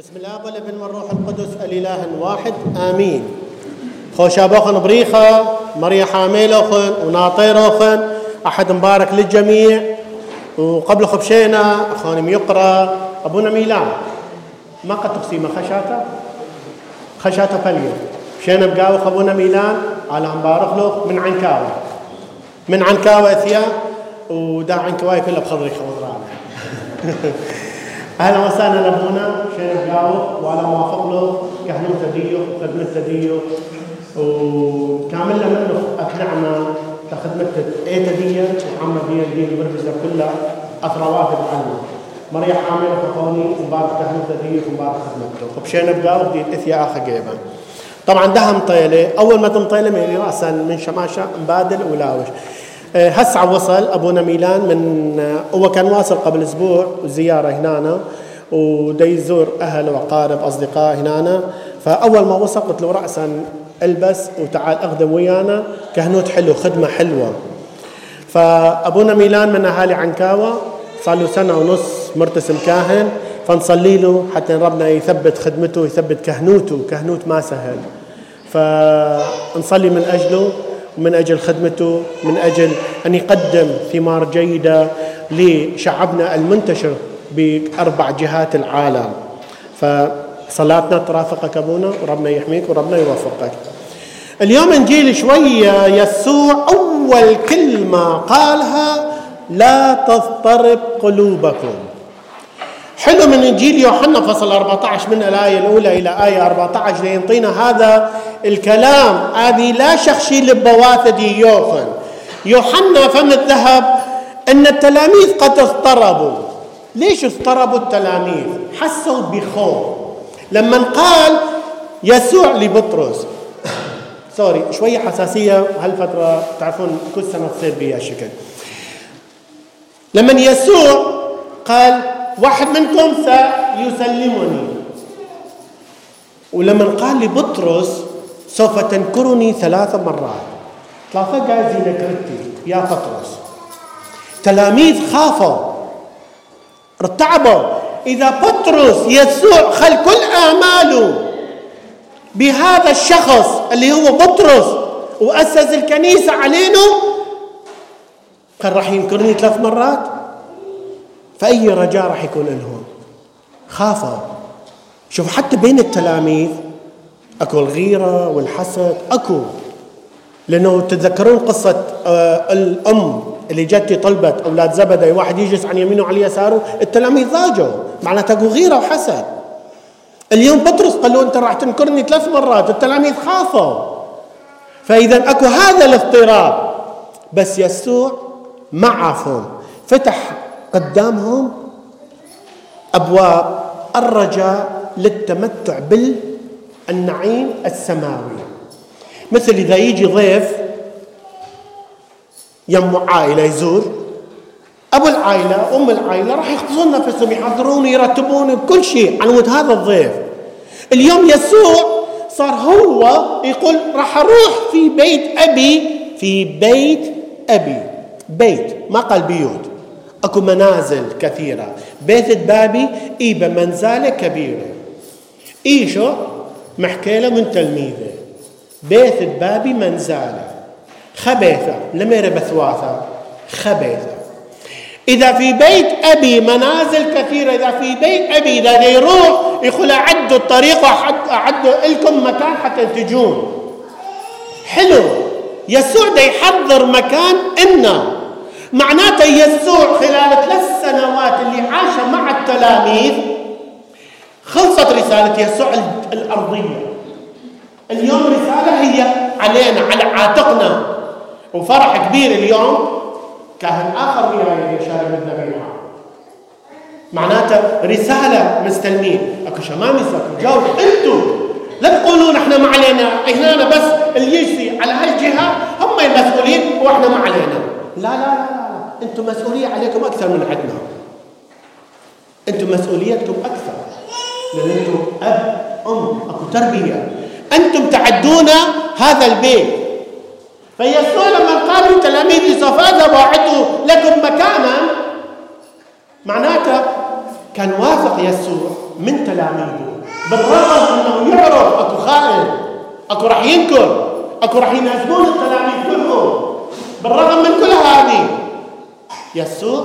بسم الله والابن والروح القدس الاله واحد آمين. خوشا بوخن بريخة مريا حامل أخن وناطير أخن أحد مبارك للجميع. وقبل خبشينا أخواني يقرأ أبونا ميلان ما قد تقسيمه خشاته خشاته فاليوم شينا بقاوخ أبونا ميلان على مبارك له من عنكاوة من عنكاوة أثيا ودا عنكواي كله بخضري خضرانه. أهلا وسهلا لأبونا شيخ جاو وعلى موافق له كهنوت تديو خدمة تديو وكامل منه أقنعنا كخدمة اي تدية وعمل دي دي المركزة كلها أثروات بعلم مريح عامل خطوني ومبارك كهنوت تديو ومبارك خدمته. وبشينا بقاو دي الاثيا اخا قيبا طبعا دهم طيلة. أول ما تمطيلة ميلي رأسا من شماشة مبادل ولاوش. هسه وصل أبونا ميلان من آه، هو كان واصل قبل أسبوع زيارة هنا ودا يزور أهل وأقارب أصدقاء هنا فأول ما وصل قلت له راسا البس وتعال اخدم ويانا كهنوت حلو خدمة حلوة. فأبونا ميلان من أهالي عنكاوة صار له سنة ونص مرتسم كاهن فنصلي له حتى ربنا يثبت خدمته يثبت كهنوته كهنوت ما سهل. فنصلي من أجله ومن أجل خدمته من أجل أن يقدم ثمار جيدة لشعبنا المنتشر بأربع جهات العالم. فصلاتنا ترافقك أبونا وربنا يحميك وربنا يوفقك. اليوم انجيل شوية يسوع أول كلمة قالها لا تضطرب قلوبكم. حلو من إنجيل يوحنا فصل 14 من الآية الأولى إلى آية 14 لينطينا هذا الكلام. هذه لا شخشي لبواثدي يوخن يوحنا فم الذهب أن التلاميذ قد اضطربوا. ليش اضطربوا التلاميذ؟ حسوا بخوف. لما قال يسوع لبطرس سوري شوية حساسية هالفترة تعرفون كل سنة تصير بها شكل. لما يسوع قال واحد منكم سيسلمني. ولما قال لبطرس سوف تنكرني ثلاث مرات. ثلاثة قاعد نكرتي يا بطرس تلاميذ خافوا. ارتعبوا. إذا بطرس يسوع خل كل آماله بهذا الشخص اللي هو بطرس وأسس الكنيسة علينا كان راح ينكرني ثلاث مرات. فأي رجاء راح يكون لهم؟ خافوا. شوف حتى بين التلاميذ أكو الغيرة والحسد أكو. لأنه تتذكرون قصة آه، الأم اللي جت طلبت أولاد زبدة واحد يجلس عن يمينه وعلى يساره التلاميذ ضاجوا. معناته أكو غيرة وحسد. اليوم بطرس قال له أنت راح تنكرني ثلاث مرات التلاميذ خافوا. فإذا أكو هذا الاضطراب. بس يسوع معهم فتح قدامهم أبواب الرجاء للتمتع بالنعيم السماوي. مثل إذا يجي ضيف يم عائلة يزور أبو العائلة أم العائلة راح يختصون نفسهم يحضرون يرتبون بكل شيء عن ود هذا الضيف. اليوم يسوع صار هو يقول راح أروح في بيت أبي في بيت أبي. بيت ما قال بيوت. أكو منازل كثيرة. بيت بابي ايبه منزله كبيرة. إيشو؟ محكيله من تلميذه بيت بابي منزاله خبيثه لميره بثواثه خبيثه إذا في بيت أبي منازل كثيرة إذا في بيت أبي إذا يروح يقول أعدوا الطريق وأعدوا لكم مكان حتى تجون. حلو. يسوع ده يحضر مكان إنا. معناته يسوع خلال ثلاث سنوات اللي عاش مع التلاميذ خلصت رسالة يسوع الأرضية. اليوم رسالة هي علينا على عاتقنا. وفرح كبير اليوم كاهن آخر وياي يشارك النبي معناته رسالة مستلمين أكو شمامسة أكو جواب. أنتم لا تقولون إحنا ما علينا. هنا بس اللي يجي على هالجهة هم المسؤولين وإحنا ما علينا. لا لا لا لا أنتم مسؤولية عليكم أكثر من عندنا. أنتم مسؤوليتكم أكثر. أنتم أب أم أكو تربية. أنتم تعدون هذا البيت. فيسوع لما قال لتلاميذه سوف اذهب وأعد لكم مكانا. معناته كان واثق يسوع من تلاميذه. بالرغم إنه يعرف أكو خائن أكو راح ينكر أكو راح ينهزمون التلاميذ كلهم. بالرغم من كل هذه يسوع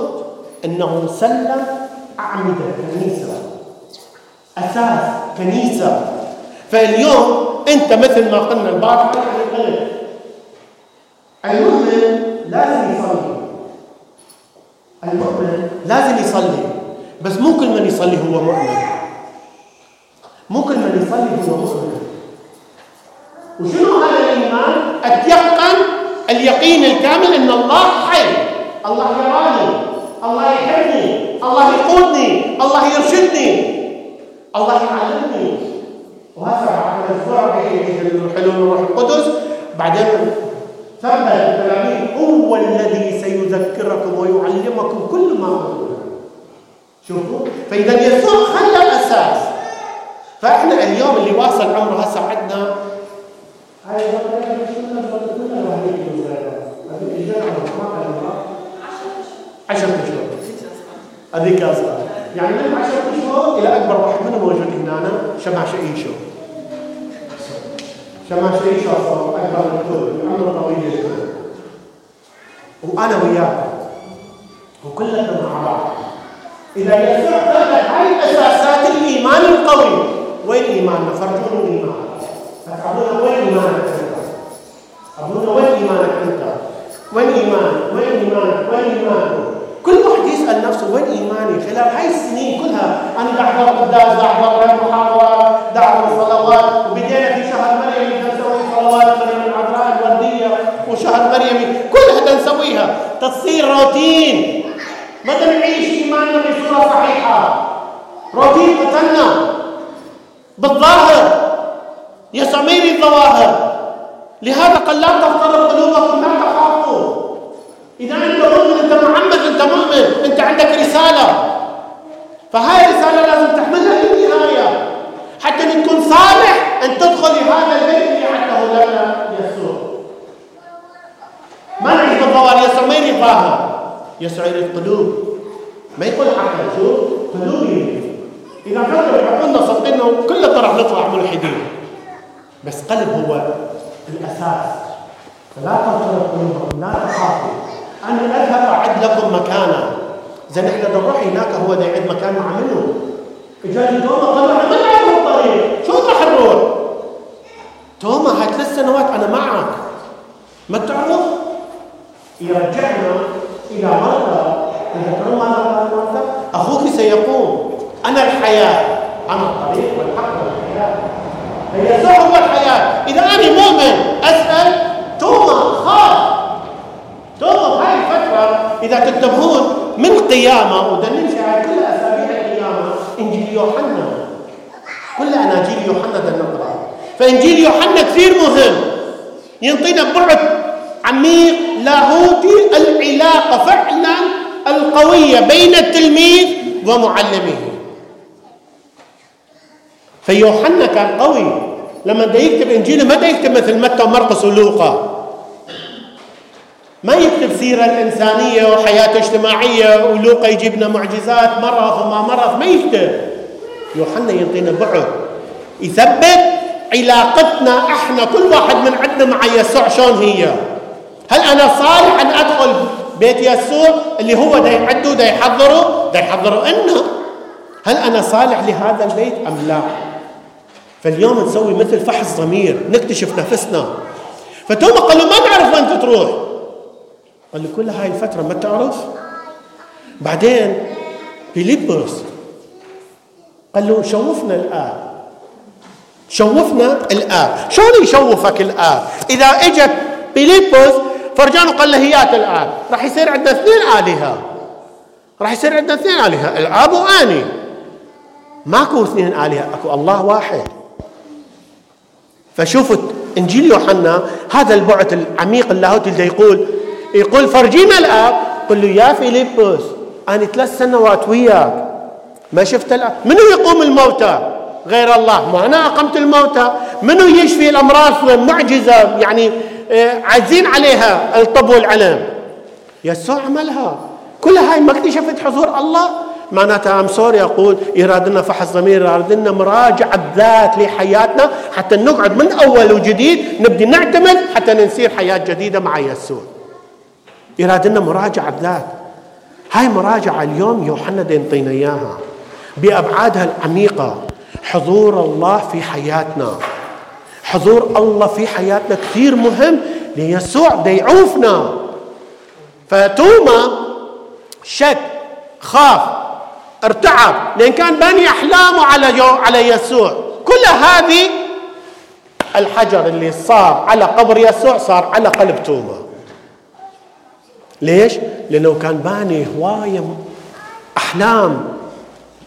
إنه سلم أعمدة كنيسه أساس كنيسة. فاليوم أنت مثل ما قلنا البارحه المؤمن لازم يصلي. المؤمن لازم يصلي. بس مو كل من يصلي هو مؤمن. مو كل من يصلي هو مؤمن. وشنو هذا الإيمان؟ أتيقن اليقين الكامل إن الله حي. الله يراني الله يحبني الله يقودني الله يرشدني. الله يعلمني وهذا على الأسبوع حلول الروح القدس. بعدين ثبت التلاميذ هو الذي سيذكركم ويعلمكم كل ما قلنا شوفوا فإذا يسوع خلى الأساس. فإحنا اليوم اللي واصل عمره هسه عندنا. هاي عشر أشهر. هذيك أصلا يعني من عشر اشهر إلى أكبر واحد منهم موجود هنا شمع شيء شمع شيء اكبر دكتور عمره طويل جدا. وأنا وياكم وكلنا مع بعض. إذا يسوع ثبت هاي أساسات الإيمان القوي وين إيماننا؟ فرجونا الايمان ابونا وين ايمانك انت؟ ابونا وين ايمانك انت؟ وين ايمانك؟ وين ايمانك؟ وين ايمانك؟ كل واحد يسال نفسه وين ايماني خلال هاي السنين كلها أنا دا احضر قداس دا احضر محاضرات دا احضر صلوات وبدينا في شهر مريم نسوي صلوات مريم العذراء الورديه وشهر مريم. كلها بدنا نسويها. تصير روتين. ما نعيش ايماننا بصورة صحيحة. روتين قتلنا بالظاهر. يسمير الظواهر. لهذا قال لا تغترب قلوبكم لا تخافوا. إذا أنت مؤمن أنت محمد أنت مؤمن. أنت عندك رسالة. فهاي الرسالة لازم تحملها للنهايه حتى تكون صالح ان تدخل هذا البيت اللي عده لنا يسوع ما نعيش بالظواهر يسوع ما يريد ظاهر يسوع يريد قلوب ما يقول حتى شوف قلوب إذا كانوا يحطوا لنا صدقنا كلنا راح نطلع ملحدين بس قلب هو الأساس. فلا تغترب قلوبكم لا تخافوا. أنا أذهب أعد لكم مكانا. زين إحنا نروح هناك هو ده يعد مكان منه اجاني توما قال أنا ما نعرف الطريق. شو راح نروح؟ توما هاي ثلاث سنوات أنا معك. ما تعرف؟ يرجعنا مرة تذكرون ماذا قال مرة؟ أخوك سيقوم أنا الحياة. أنا الطريق والحق والحياة. فيسوع هو الحياة. إذا أنا مؤمن أسأل توما خاف توما بهاي الفترة إذا تنتبهون من قيامة وده نمشي على كل أسابيع القيامة إنجيل يوحنا. كل أناجيل يوحنا ده نقرأ فإنجيل يوحنا كثير مهم. ينطينا بعد عميق لاهوتي العلاقة فعلا القوية بين التلميذ ومعلمه. فيوحنا كان قوي. لما بده يكتب انجيله ما بده يكتب مثل متى ومرقس ولوقا. ما يكتب سيرة الإنسانية وحياة اجتماعية ولوقا يجيب لنا معجزات مرض وما مرض ما يكتب. يوحنا يعطينا بعد. يثبت علاقتنا إحنا كل واحد من عندنا مع يسوع شلون هي. هل أنا صالح أن أدخل بيت يسوع اللي هو دا يعده دا يحضره دا يحضره انه هل أنا صالح لهذا البيت أم لا؟ فاليوم نسوي مثل فحص ضمير نكتشف نفسنا. فتوما قال له ما نعرف وين تروح قال له كل هاي الفترة ما تعرف. بعدين فيليبوس قال له شوفنا الآب. شوفنا الآب. شلون يشوفك الآب؟ إذا إجت فيليبوس فرجانه قال له هيات الآب. راح يصير عندنا اثنين آلهة. راح يصير عندنا اثنين آلهة. الآب وأني. ماكو اثنين آلهة. أكو الله واحد. فشوفوا إنجيل يوحنا هذا البعد العميق اللاهوتي اللي يقول يقول فرجينا الآب. قل له يا فيليبوس أنا ثلاث سنوات وياك. ما شفت الآب؟ منو يقوم الموتى؟ غير الله. ما أنا أقمت الموتى. منو يشفي الأمراض؟ معجزة. يعني عايزين عليها الطب والعلم. يسوع عملها. كل هاي ما اكتشفت حضور الله؟ معناتها I'm sorry أقول يراد فحص ضمير يراد لنا مراجعة ذات لحياتنا حتى نقعد من أول وجديد نبدي نعتمد حتى نسير حياة جديدة مع يسوع. يراد لنا مراجعة ذات هاي مراجعة اليوم يوحنا ينطينا إياها. بأبعادها العميقة. حضور الله في حياتنا. حضور الله في حياتنا كثير مهم ليسوع. ديعوفنا فتوما شك خاف ارتعب لأن كان باني أحلامه على على يسوع. كل هذه الحجر اللي صار على قبر يسوع صار على قلب توما. ليش؟ لأنه كان باني هواية أحلام.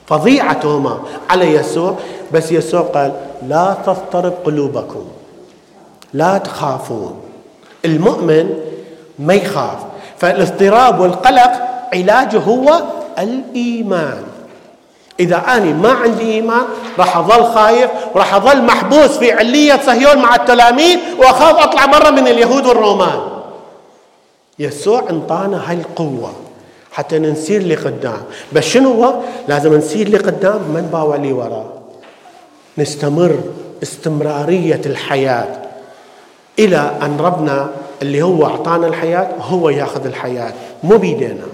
فظيعه توما على يسوع. بس يسوع قال لا تضطرب قلوبكم. لا تخافون. المؤمن ما يخاف. فالاضطراب والقلق علاجه هو الإيمان. إذا اني ما عندي إيمان راح أظل خايف وراح أظل محبوس في علية صهيون مع التلاميذ وأخاف أطلع برا من اليهود والرومان. يسوع انطانا هاي القوة. حتى نسير لقدام بس شنو هو؟ لازم نسير لقدام ما نباوع لي وراه. نستمر استمرارية الحياة. إلى أن ربنا اللي هو أعطانا الحياة هو ياخذ الحياة. مو بيدينا.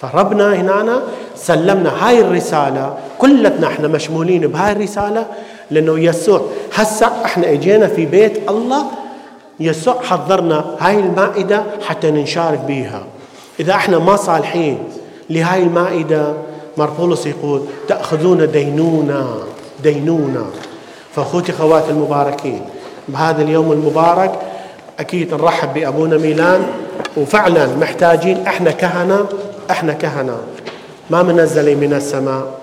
فربنا هنا سلمنا هاي الرسالة. كلتنا إحنا مشمولين بهاي الرسالة لأنه يسوع هسا إحنا إجينا في بيت الله. يسوع حضرنا هاي المائدة حتى نشارك بيها. إذا إحنا ما صالحين لهاي المائدة مربولوس يقول تأخذون دينونا دينونا. فأخوتي خواتي المباركين بهذا اليوم المبارك أكيد نرحب بأبونا ميلان. وفعلا محتاجين إحنا كهنة إحنا كهنة. ما منزل من السماء.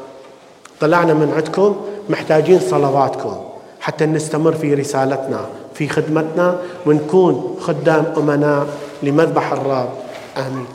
طلعنا من عندكم محتاجين صلواتكم. حتى نستمر في رسالتنا في خدمتنا ونكون خدام أمناء لمذبح الرب. آمين.